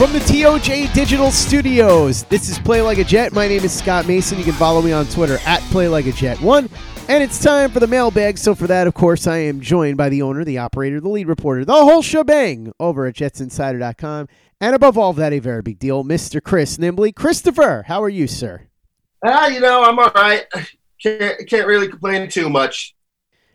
From the TOJ Digital Studios, this is Play Like a Jet. My name is Scott Mason. You can follow me on Twitter at Play Like a Jet One. And it's time for the mailbag. So for that, of course, I am joined by the owner, the operator, the lead reporter, the whole shebang over at JetsInsider.com. And above all of that, a very big deal, Mr. Chris Nimbley. Christopher, how are you, sir? Ah, you know, I'm all right. Can't can't really complain too much.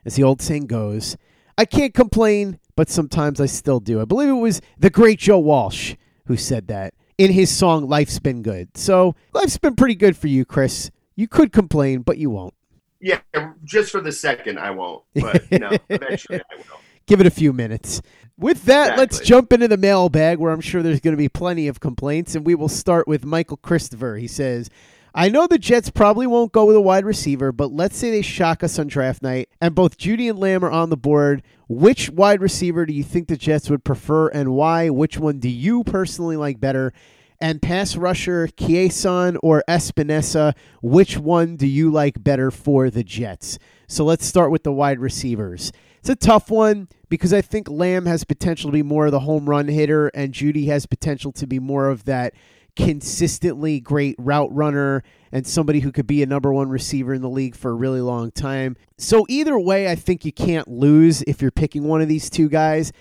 As the old saying goes, I can't complain, but sometimes I still do. I believe it was the great Joe Walsh who said that in his song Life's Been Good. So life's been pretty good for you, Chris. You could complain, but you won't. Yeah, just for the second, I won't. But no, eventually I will. Give it a few minutes. With that, let's jump into the mailbag where I'm sure there's going to be plenty of complaints. And we will start with Michael Christopher. He says, I know the Jets probably won't go with a wide receiver, but let's say they shock us on draft night and both Jeudy and Lamb are on the board. Which wide receiver do you think the Jets would prefer and why? Which one do you personally like better? And pass rusher, Kieson or Epenesa, which one do you like better for the Jets? So let's start with the wide receivers. It's a tough one because I think Lamb has potential to be more of the home run hitter, and Jeudy has potential to be more of that consistently great route runner and somebody who could be a number one receiver in the league for a really long time. So, either way, I think you can't lose if you're picking one of these two guys.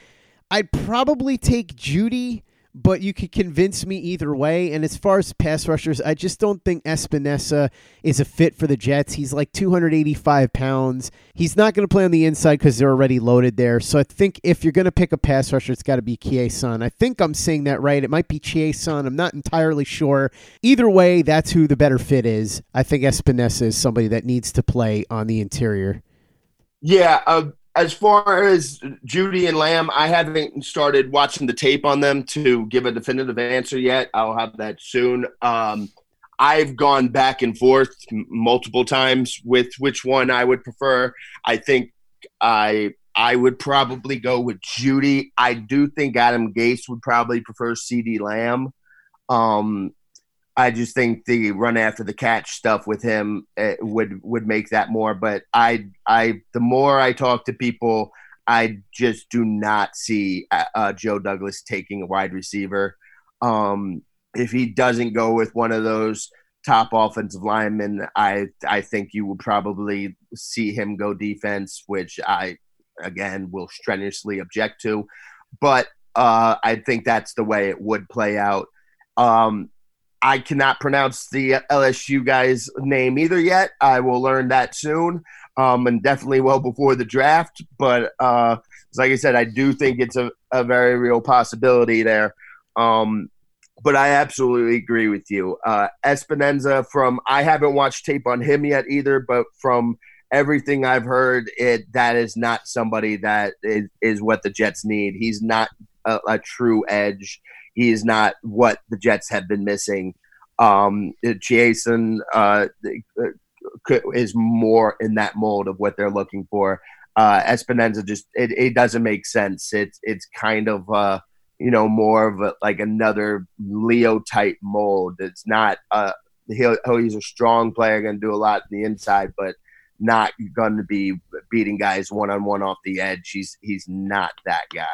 I'd probably take Jeudy, but you could convince me either way. And as far as pass rushers, I just don't think Epenesa is a fit for the Jets. He's like 285 pounds. He's not going to play on the inside because they're already loaded there. So I think if you're going to pick a pass rusher, it's got to be Kieson. I think I'm saying that right. It might be Kieson. I'm not entirely sure. Either way, that's who the better fit is. I think Epenesa is somebody that needs to play on the interior. Yeah, uh, as far as Jeudy and Lamb, I haven't started watching the tape on them to give a definitive answer yet. I'll have that soon. Um, I've gone back and forth multiple times with which one I would prefer. I think I I would probably go with Jeudy. I do think Adam Gase would probably prefer CeeDee Lamb. Um, I just think the run after the catch stuff with him uh, would would make that more. But I I the more I talk to people, I just do not see uh, uh, Joe Douglas taking a wide receiver. Um, if he doesn't go with one of those top offensive linemen, I I think you would probably see him go defense, which I again will strenuously object to. But uh, I think that's the way it would play out. Um, I cannot pronounce the LSU guy's name either yet. I will learn that soon, um, and definitely well before the draft. But uh, like I said, I do think it's a, a very real possibility there. Um, but I absolutely agree with you. Uh, Epenesa from I haven't watched tape on him yet either, but from everything I've heard, it that is not somebody that is, is what the Jets need. He's not a, a true edge. He is not what the Jets have been missing. Um, Jason uh, is more in that mold of what they're looking for. Uh, Epenesa just it, it doesn't make sense. It's it's kind of uh, you know more of a, like another Leo type mold. It's not uh, he'll, he's a strong player, going to do a lot in the inside, but not going to be beating guys one on one off the edge. He's he's not that guy.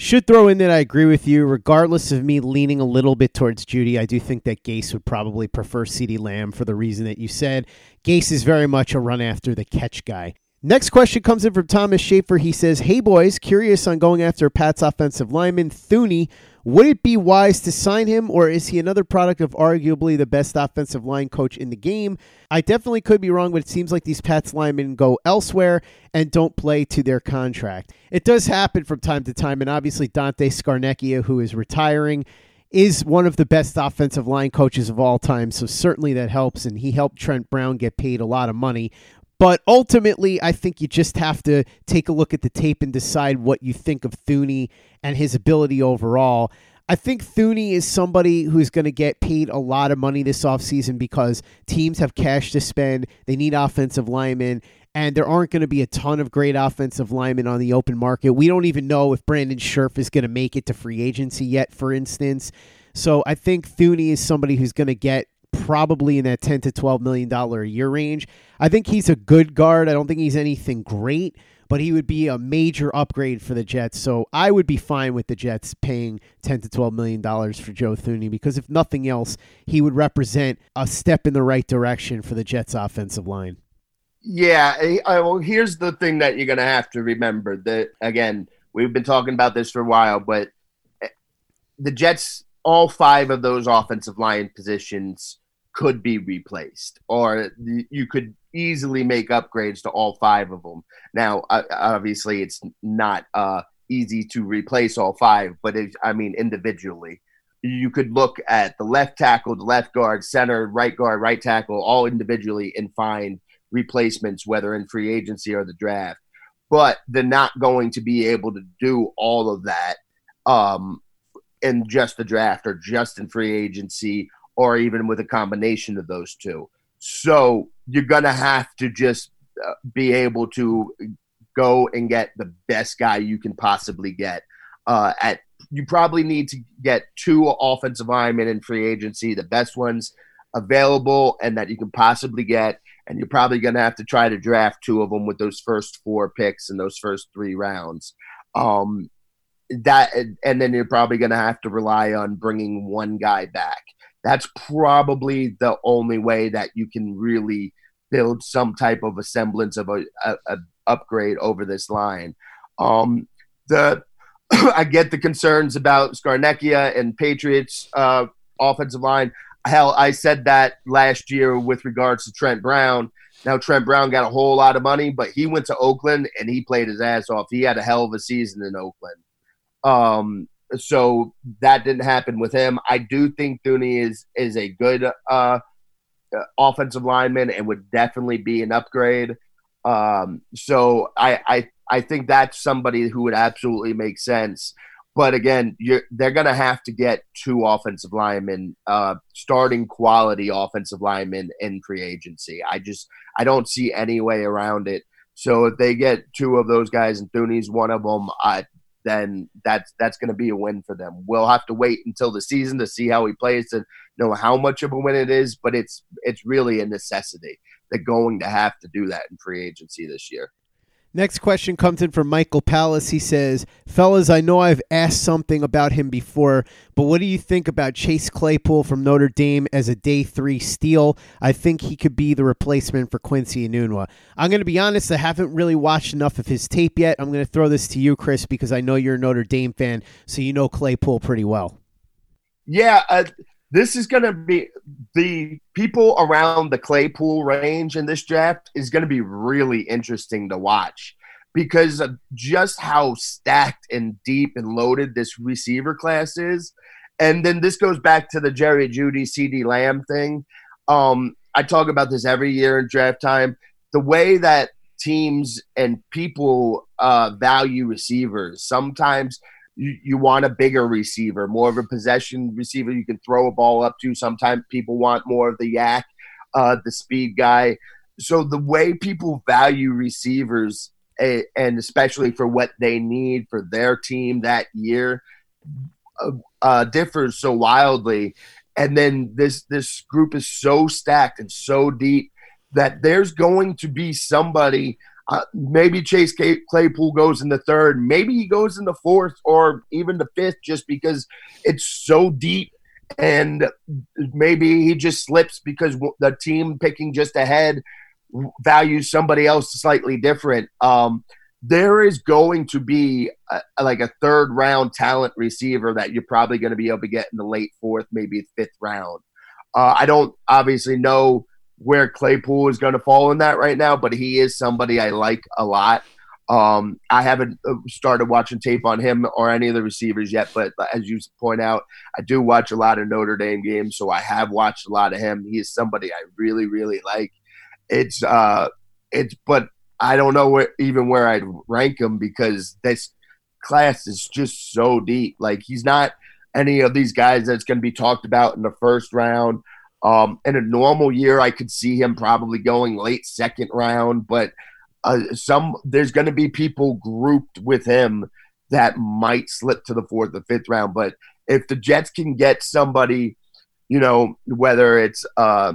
Should throw in that I agree with you, regardless of me leaning a little bit towards Jeudy, I do think that Gase would probably prefer CeeDee Lamb for the reason that you said. Gase is very much a run after the catch guy. Next question comes in from Thomas Schaefer. He says, Hey boys, curious on going after Pat's offensive lineman, Thuney. Would it be wise to sign him, or is he another product of arguably the best offensive line coach in the game? I definitely could be wrong, but it seems like these Pats linemen go elsewhere and don't play to their contract. It does happen from time to time, and obviously Dante Scarnecchia, who is retiring, is one of the best offensive line coaches of all time, so certainly that helps, and he helped Trent Brown get paid a lot of money. But ultimately, I think you just have to take a look at the tape and decide what you think of Thuney and his ability overall. I think Thuney is somebody who's going to get paid a lot of money this offseason because teams have cash to spend. They need offensive linemen, and there aren't going to be a ton of great offensive linemen on the open market. We don't even know if Brandon Scherff is going to make it to free agency yet, for instance. So I think Thuney is somebody who's going to get probably in that 10 to 12 million dollar a year range. I think he's a good guard. I don't think he's anything great, but he would be a major upgrade for the Jets. So I would be fine with the Jets paying 10 to 12 million dollars for Joe Thuney because if nothing else, he would represent a step in the right direction for the Jets offensive line. Yeah, I, well, here's the thing that you're going to have to remember that again, we've been talking about this for a while, but eh, the Jets all five of those offensive line positions could be replaced, or you could easily make upgrades to all five of them. Now, obviously, it's not uh, easy to replace all five, but I mean, individually, you could look at the left tackle, the left guard, center, right guard, right tackle, all individually and find replacements, whether in free agency or the draft. But they're not going to be able to do all of that um, in just the draft or just in free agency or even with a combination of those two. So you're going to have to just uh, be able to go and get the best guy you can possibly get. Uh, at you probably need to get two offensive linemen in free agency, the best ones available and that you can possibly get. And you're probably going to have to try to draft two of them with those first four picks in those first three rounds. Um, that and then you're probably going to have to rely on bringing one guy back. That's probably the only way that you can really build some type of a semblance of a, a, a upgrade over this line. Um, the I get the concerns about Scarnecchia and Patriots uh, offensive line. Hell, I said that last year with regards to Trent Brown. Now Trent Brown got a whole lot of money, but he went to Oakland and he played his ass off. He had a hell of a season in Oakland. Um, so that didn't happen with him. I do think Thuney is is a good uh, offensive lineman and would definitely be an upgrade. Um, so I, I I think that's somebody who would absolutely make sense. But again, they're going to have to get two offensive linemen, uh, starting quality offensive linemen in free agency. I just I don't see any way around it. So if they get two of those guys, and Thuney's one of them, I, then that's that's going to be a win for them. We'll have to wait until the season to see how he plays to know how much of a win it is, but it's it's really a necessity. They're going to have to do that in free agency this year. Next question comes in from Michael Palace. He says, Fellas, I know I've asked something about him before, but what do you think about Chase Claypool from Notre Dame as a day three steal? I think he could be the replacement for Quincy Enunwa. I'm going to be honest, I haven't really watched enough of his tape yet. I'm going to throw this to you, Chris, because I know you're a Notre Dame fan, so you know Claypool pretty well. Yeah, uh, this is going to be the people around the Claypool range in this draft is going to be really interesting to watch because of just how stacked and deep and loaded this receiver class is. And then this goes back to the Jerry Jeudy, CeeDee Lamb thing. Um, I talk about this every year in draft time. The way that teams and people uh, value receivers, sometimes – you, you want a bigger receiver, more of a possession receiver you can throw a ball up to. Sometimes people want more of the YAC, uh, the speed guy. So the way people value receivers, eh, and especially for what they need for their team that year, uh, uh, differs so wildly. and then this this group is so stacked and so deep that there's going to be somebody. Uh, maybe Chase Claypool goes in the third, maybe he goes in the fourth or even the fifth, just because it's so deep and maybe he just slips because the team picking just ahead values somebody else slightly different. Um, there is going to be a, like a third round talent receiver that you're probably going to be able to get in the late fourth, maybe fifth round. Uh, I don't obviously know where Claypool is going to fall in that right now, but he is somebody I like a lot. Um, I haven't uh, started watching tape on him or any of the receivers yet, but as you point out, I do watch a lot of Notre Dame games, so I have watched a lot of him. He is somebody I really, really like. It's uh, it's but I don't know where, even where I'd rank him because this class is just so deep. Like he's not any of these guys that's going to be talked about in the first round. Um, in a normal year, I could see him probably going late second round, but uh, some there's going to be people grouped with him that might slip to the fourth or fifth round. But if the Jets can get somebody, you know, whether it's uh,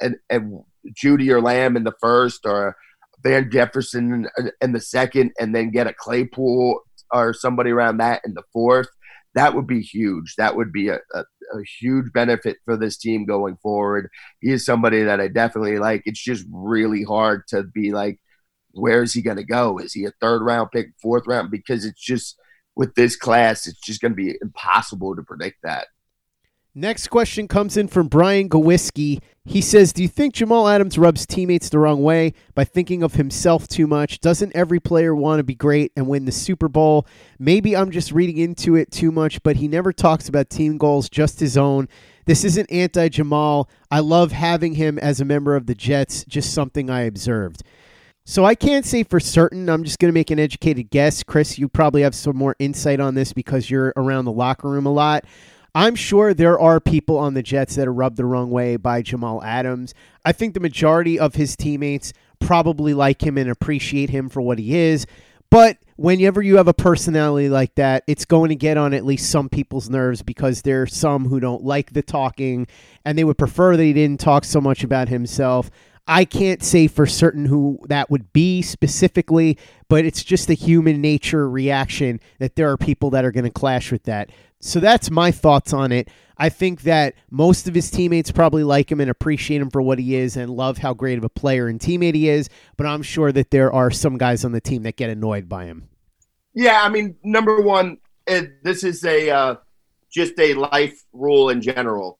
and, Jeudy or Lamb in the first or Van Jefferson in the second, and then get a Claypool or somebody around that in the fourth, that would be huge. That would be a, a, a, huge benefit for this team going forward. He is somebody that I definitely like. It's just really hard to be like, where is he going to go? Is he a third round pick, fourth round? Because it's just with this class, it's just going to be impossible to predict that. Next question comes in from Brian Gowiski. He says, Do you think Jamal Adams rubs teammates the wrong way by thinking of himself too much? Doesn't every player want to be great and win the Super Bowl? Maybe I'm just reading into it too much, but he never talks about team goals, just his own. This isn't anti Jamal. I love having him as a member of the Jets, just something I observed. So I can't say for certain. I'm just going to make an educated guess. Chris, you probably have some more insight on this because you're around the locker room a lot. I'm sure there are people on the Jets that are rubbed the wrong way by Jamal Adams. I think the majority of his teammates probably like him and appreciate him for what he is. But whenever you have a personality like that, it's going to get on at least some people's nerves because there are some who don't like the talking and they would prefer that he didn't talk so much about himself. I can't say for certain who that would be specifically, but it's just a human nature reaction that there are people that are going to clash with that. So that's my thoughts on it. I think that most of his teammates probably like him and appreciate him for what he is and love how great of a player and teammate he is, but I'm sure that there are some guys on the team that get annoyed by him. Yeah, I mean, number one, it, this is a uh, just a life rule in general.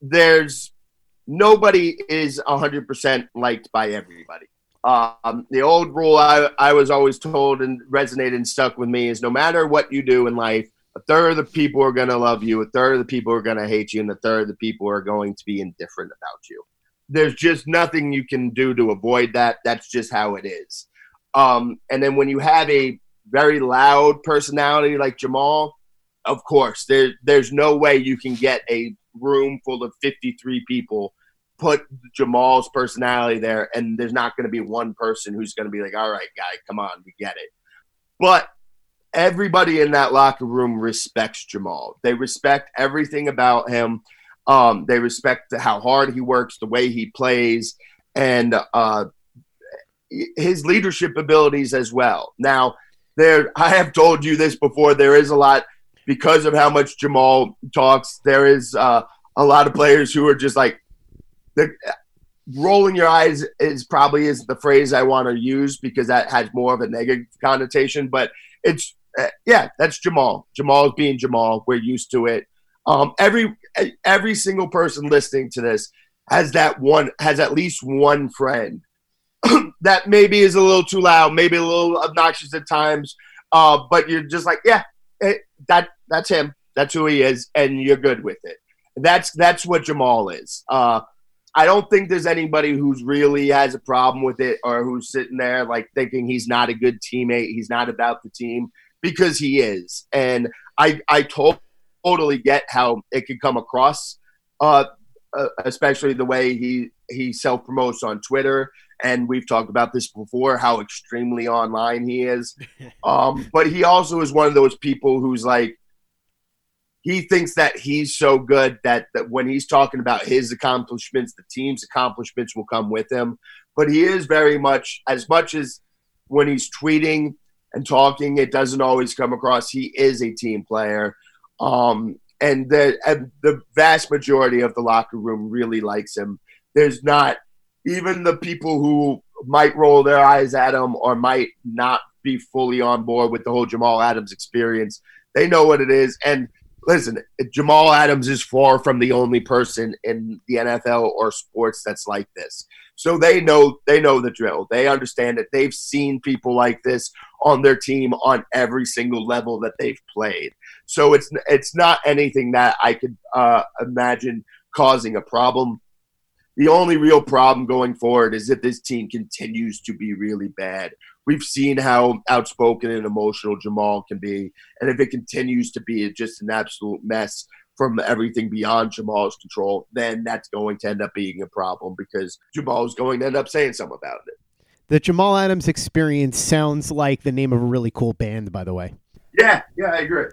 There's nobody is 100% liked by everybody. Um, the old rule I, I was always told and resonated and stuck with me is no matter what you do in life, a third of the people are going to love you, a third of the people are going to hate you, and a third of the people are going to be indifferent about you. There's just nothing you can do to avoid that. That's just how it is. Um, and then when you have a very loud personality like Jamal, of course, there, there's no way you can get a room full of 53 people put Jamal's personality there, and there's not going to be one person who's going to be like, "All right, guy, come on, we get it." But everybody in that locker room respects Jamal. They respect everything about him. Um, they respect how hard he works, the way he plays, and uh, his leadership abilities as well. Now, there, I have told you this before. There is a lot because of how much Jamal talks. There is uh, a lot of players who are just like, the rolling your eyes is probably is the phrase I want to use because that has more of a negative connotation. But it's uh, yeah, that's Jamal. Jamal's being Jamal. We're used to it. Um, every every single person listening to this has that one has at least one friend that maybe is a little too loud, maybe a little obnoxious at times. Uh, but you're just like, yeah, it, that that's him. That's who he is, and you're good with it. That's that's what Jamal is. Uh, I don't think there's anybody who's really has a problem with it or who's sitting there like thinking he's not a good teammate. He's not about the team because he is. And I I to- totally get how it could come across, uh, uh, especially the way he he self promotes on Twitter. And we've talked about this before, how extremely online he is. Um, but he also is one of those people who's like, he thinks that he's so good that, that when he's talking about his accomplishments, the team's accomplishments will come with him. But he is very much, as much as when he's tweeting and talking, it doesn't always come across. He is a team player. Um, and the, and the vast majority of the locker room really likes him. There's not even the people who might roll their eyes at him or might not be fully on board with the whole Jamal Adams experience. They know what it is. And listen, Jamal Adams is far from the only person in the NFL or sports that's like this. So they know they know the drill. They understand it. They've seen people like this on their team on every single level that they've played. So it's it's not anything that I could uh, imagine causing a problem. The only real problem going forward is if this team continues to be really bad. We've seen how outspoken and emotional Jamal can be, and if it continues to be just an absolute mess from everything beyond Jamal's control, then that's going to end up being a problem because Jamal is going to end up saying something about it. The Jamal Adams experience sounds like the name of a really cool band, by the way. Yeah, yeah, I agree.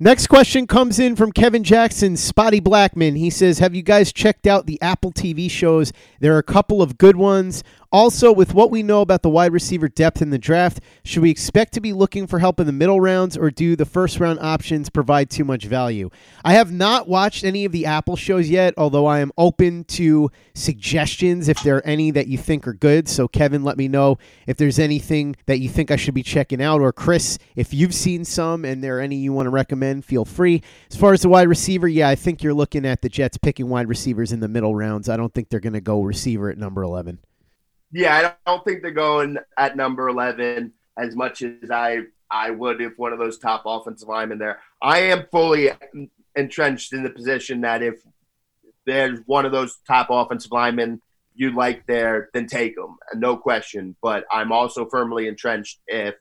Next question comes in from Kevin Jackson, Spotty Blackman. He says, Have you guys checked out the Apple TV shows? There are a couple of good ones. Also, with what we know about the wide receiver depth in the draft, should we expect to be looking for help in the middle rounds, or do the first round options provide too much value? I have not watched any of the Apple shows yet, although I am open to suggestions if there are any that you think are good. So, Kevin, let me know if there's anything that you think I should be checking out, or Chris, if you've seen some and there are any you want to recommend, feel free. As far as the wide receiver, yeah, I think you're looking at the Jets picking wide receivers in the middle rounds. I don't think they're going to go receiver at number 11. Yeah, I don't think they're going at number 11 as much as I I would if one of those top offensive linemen there. I am fully entrenched in the position that if there's one of those top offensive linemen you like there, then take them, no question. But I'm also firmly entrenched if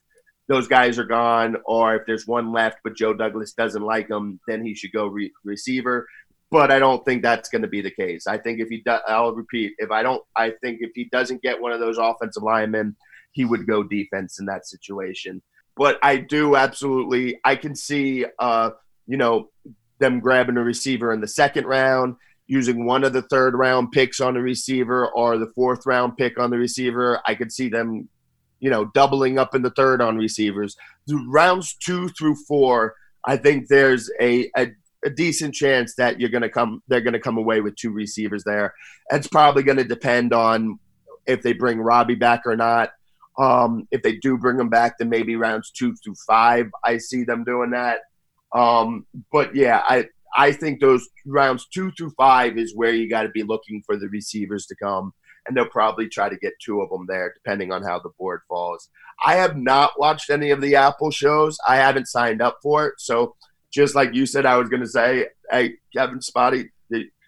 those guys are gone, or if there's one left, but Joe Douglas doesn't like him, then he should go re- receiver but I don't think that's going to be the case. I think if he does, I'll repeat, if I don't, I think if he doesn't get one of those offensive linemen, he would go defense in that situation. But I do absolutely, I can see, uh, you know, them grabbing a receiver in the second round, using one of the third round picks on the receiver or the fourth round pick on the receiver. I could see them, you know, doubling up in the third on receivers. The rounds two through four, I think there's a, a a decent chance that you're going to come they're going to come away with two receivers there. It's probably going to depend on if they bring Robbie back or not. Um, if they do bring him back, then maybe rounds two through five, I see them doing that. Um, but yeah, I I think those rounds two through five is where you got to be looking for the receivers to come, and they'll probably try to get two of them there, depending on how the board falls. I have not watched any of the Apple shows. I haven't signed up for it, so just like you said, I was going to say, hey, Kevin Spotty,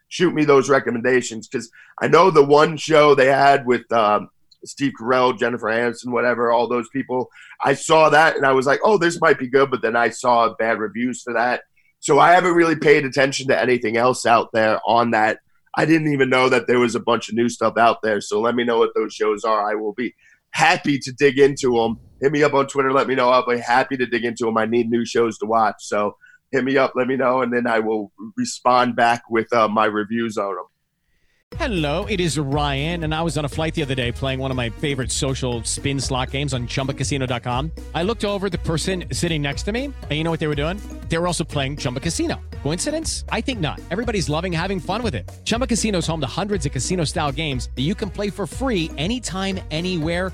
shoot me those recommendations because I know the one show they had with um, Steve Carell, Jennifer Aniston, whatever, all those people. I saw that and I was like, oh, this might be good, but then I saw bad reviews for that. So I haven't really paid attention to anything else out there on that. I didn't even know that there was a bunch of new stuff out there. So let me know what those shows are. I will be happy to dig into them. Hit me up on Twitter. Let me know. I'll be happy to dig into them. I need new shows to watch. So hit me up, let me know, and then I will respond back with uh, my reviews on them. Hello, it is Ryan, and I was on a flight the other day playing one of my favorite social spin slot games on chumbacasino.com. I looked over the person sitting next to me, and you know what they were doing? They were also playing Chumba Casino. Coincidence? I think not. Everybody's loving having fun with it. Chumba Casino is home to hundreds of casino style games that you can play for free anytime, anywhere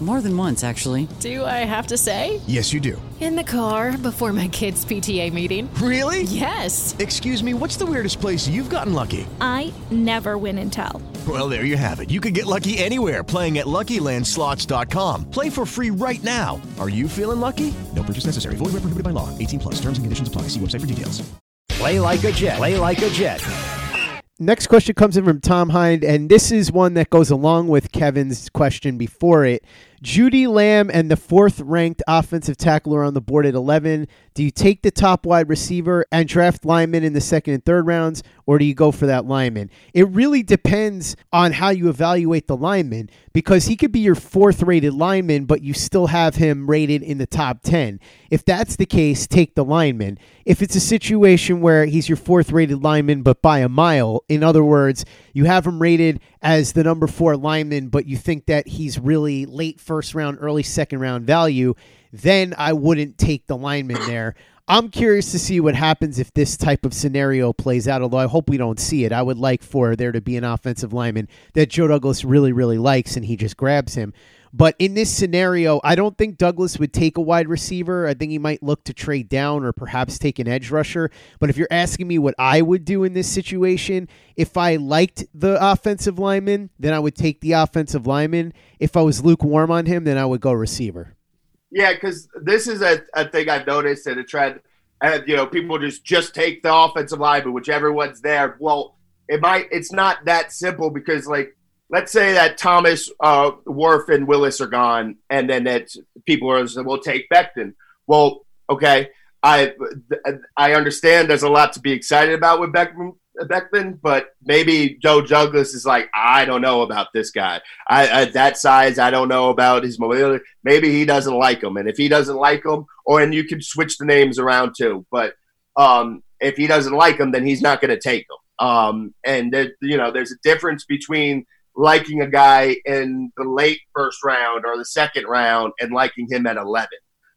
More than once, actually. Do I have to say? Yes, you do. In the car before my kids' PTA meeting. Really? Yes. Excuse me, what's the weirdest place you've gotten lucky? I never win and tell. Well, there you have it. You can get lucky anywhere playing at LuckyLandSlots.com. Play for free right now. Are you feeling lucky? No purchase necessary. Void where prohibited by law. 18 plus. Terms and conditions apply. See website for details. Play like a Jet. Play like a Jet. Next question comes in from Tom Hind, and this is one that goes along with Kevin's question before it. Jeudy Lamb and the fourth ranked offensive tackler on the board at 11. Do you take the top wide receiver and draft lineman in the second and third rounds, or do you go for that lineman? It really depends on how you evaluate the lineman because he could be your fourth rated lineman, but you still have him rated in the top 10. If that's the case, take the lineman. If it's a situation where he's your fourth rated lineman, but by a mile, in other words, you have him rated as the number four lineman, but you think that he's really late first round, early second round value, then I wouldn't take the lineman there. I'm curious to see what happens if this type of scenario plays out, although I hope we don't see it. I would like for there to be an offensive lineman that Joe Douglas really, really likes and he just grabs him. But in this scenario, I don't think Douglas would take a wide receiver. I think he might look to trade down or perhaps take an edge rusher. But if you're asking me what I would do in this situation, if I liked the offensive lineman, then I would take the offensive lineman. If I was lukewarm on him, then I would go receiver. Yeah, because this is a, a thing I've noticed and a trend. And you know, people just just take the offensive lineman, whichever one's there. Well, it might. It's not that simple because, like, let's say that Thomas, uh, Wirfs, and Willis are gone, and then that people are saying, "Well, take Becton." Well, okay, I I understand there's a lot to be excited about with Becton, but maybe Joe Douglas is like, I don't know about this guy. I, at that size, I don't know about his mobility. Maybe he doesn't like him, and if he doesn't like him, or and you can switch the names around too. But um, if he doesn't like him, then he's not going to take him. Um, and there, you know, there's a difference between liking a guy in the late first round or the second round and liking him at 11.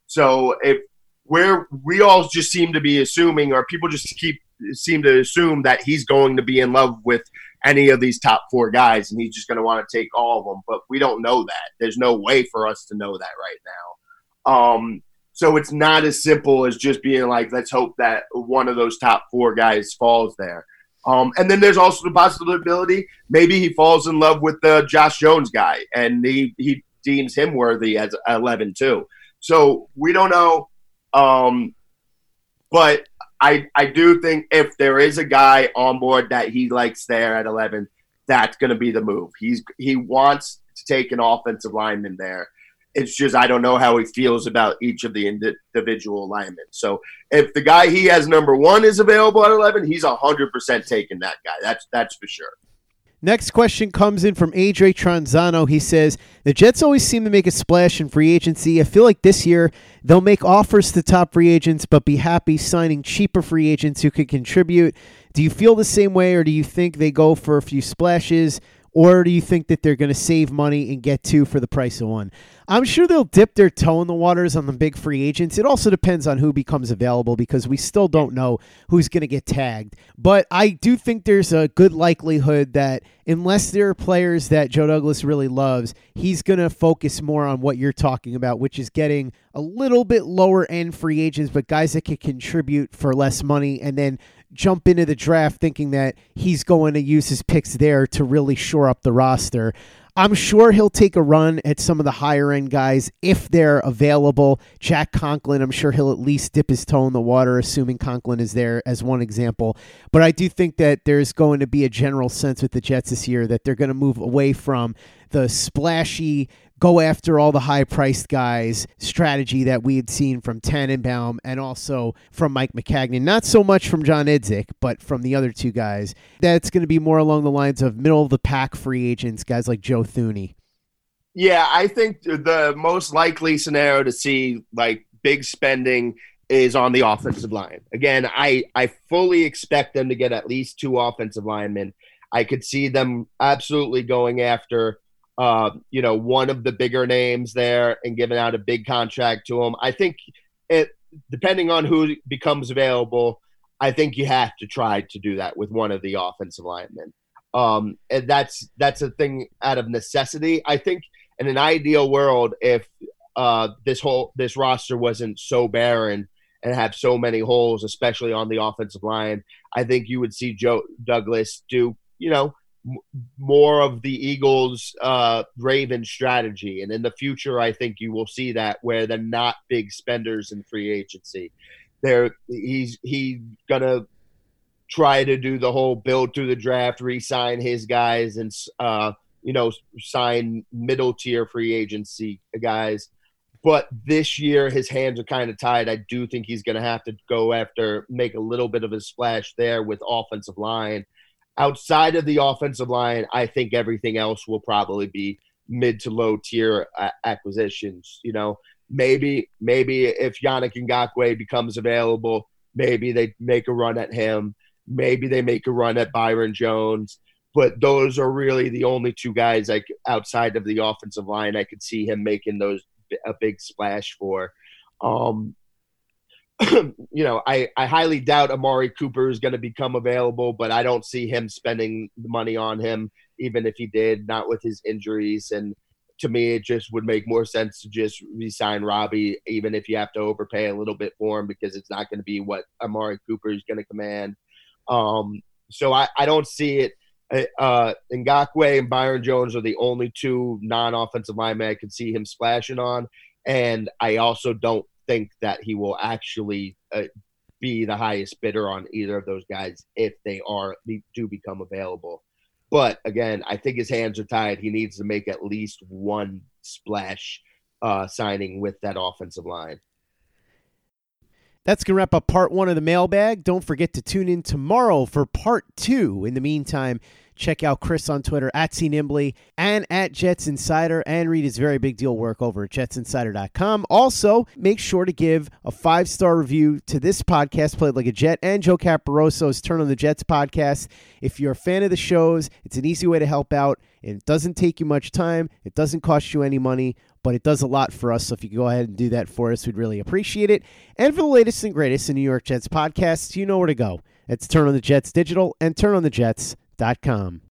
So if we're we all just seem to be assuming, or people just keep seem to assume that he's going to be in love with any of these top four guys and he's just going to want to take all of them. But we don't know that. There's no way for us to know that right now. Um, so it's not as simple as just being like, let's hope that one of those top four guys falls there. Um, and then there's also the possibility maybe he falls in love with the Josh Jones guy and he, he deems him worthy as 11 too. So we don't know. Um, but I, I do think if there is a guy on board that he likes there at 11, that's going to be the move. He's he wants to take an offensive lineman there. It's just I don't know how he feels about each of the individual linemen. So if the guy he has number one is available at 11, he's 100% taking that guy. That's that's for sure. Next question comes in from AJ Tranzano. He says, The Jets always seem to make a splash in free agency. I feel like this year they'll make offers to top free agents, but be happy signing cheaper free agents who could contribute. Do you feel the same way, or do you think they go for a few splashes? Or do you think that they're going to save money and get two for the price of one? I'm sure they'll dip their toe in the waters on the big free agents. It also depends on who becomes available because we still don't know who's going to get tagged. But I do think there's a good likelihood that unless there are players that Joe Douglas really loves, he's going to focus more on what you're talking about, which is getting a little bit lower end free agents, but guys that can contribute for less money and then jump into the draft thinking that he's going to use his picks there to really shore up the roster. I'm sure he'll take a run at some of the higher end guys if they're available. Jack Conklin, I'm sure he'll at least dip his toe in the water, assuming Conklin is there as one example. But I do think that there's going to be a general sense with the Jets this year that they're going to move away from the splashy go after all the high priced guys strategy that we had seen from Tannenbaum and also from Mike Maccagnan. Not so much from John Idzik, but from the other two guys. That's going to be more along the lines of middle of the pack free agents, guys like Joe Thuney. Yeah, I think the most likely scenario to see like big spending is on the offensive line. Again, I I fully expect them to get at least two offensive linemen. I could see them absolutely going after uh, you know, one of the bigger names there and giving out a big contract to him. I think it depending on who becomes available, I think you have to try to do that with one of the offensive linemen. Um, and that's that's a thing out of necessity. I think in an ideal world, if uh, this whole this roster wasn't so barren and have so many holes, especially on the offensive line, I think you would see Joe Douglas do you know more of the Eagles' uh, Raven strategy, and in the future, I think you will see that where they're not big spenders in free agency. They're he's he's gonna try to do the whole build through the draft, re-sign his guys, and uh, you know sign middle tier free agency guys. But this year, his hands are kind of tied. I do think he's going to have to go after, make a little bit of a splash there with offensive line. Outside of the offensive line, I think everything else will probably be mid to low tier uh, acquisitions. You know, maybe maybe if Yannick Ngakoue becomes available, maybe they make a run at him. Maybe they make a run at Byron Jones. But those are really the only two guys like outside of the offensive line I could see him making those a big splash for. Um, you know, I, I highly doubt Amari Cooper is going to become available, but I don't see him spending the money on him, even if he did, not with his injuries. And to me, it just would make more sense to just re-sign Robbie, even if you have to overpay a little bit for him, because it's not going to be what Amari Cooper is going to command. Um, so I, I don't see it. Uh, Ngakoue and Byron Jones are the only two non-offensive linemen I can see him splashing on, and I also don't think that he will actually uh, be the highest bidder on either of those guys if they are do become available. But again, I think his hands are tied. He needs to make at least one splash uh, signing with that offensive line. That's going to wrap up part one of the mailbag. Don't forget to tune in tomorrow for part two. In the meantime, check out Chris on Twitter at c CNimbly and at Jets Insider and read his very big deal work over at jetsinsider.com. Also, make sure to give a five star review to this podcast, Played Like a Jet, and Joe Caporoso's Turn on the Jets podcast. If you're a fan of the shows, it's an easy way to help out. It doesn't take you much time, it doesn't cost you any money but it does a lot for us. So if you go ahead and do that for us, we'd really appreciate it. And for the latest and greatest in New York Jets podcasts, you know where to go. It's Turn on the Jets Digital and turnonthejets.com.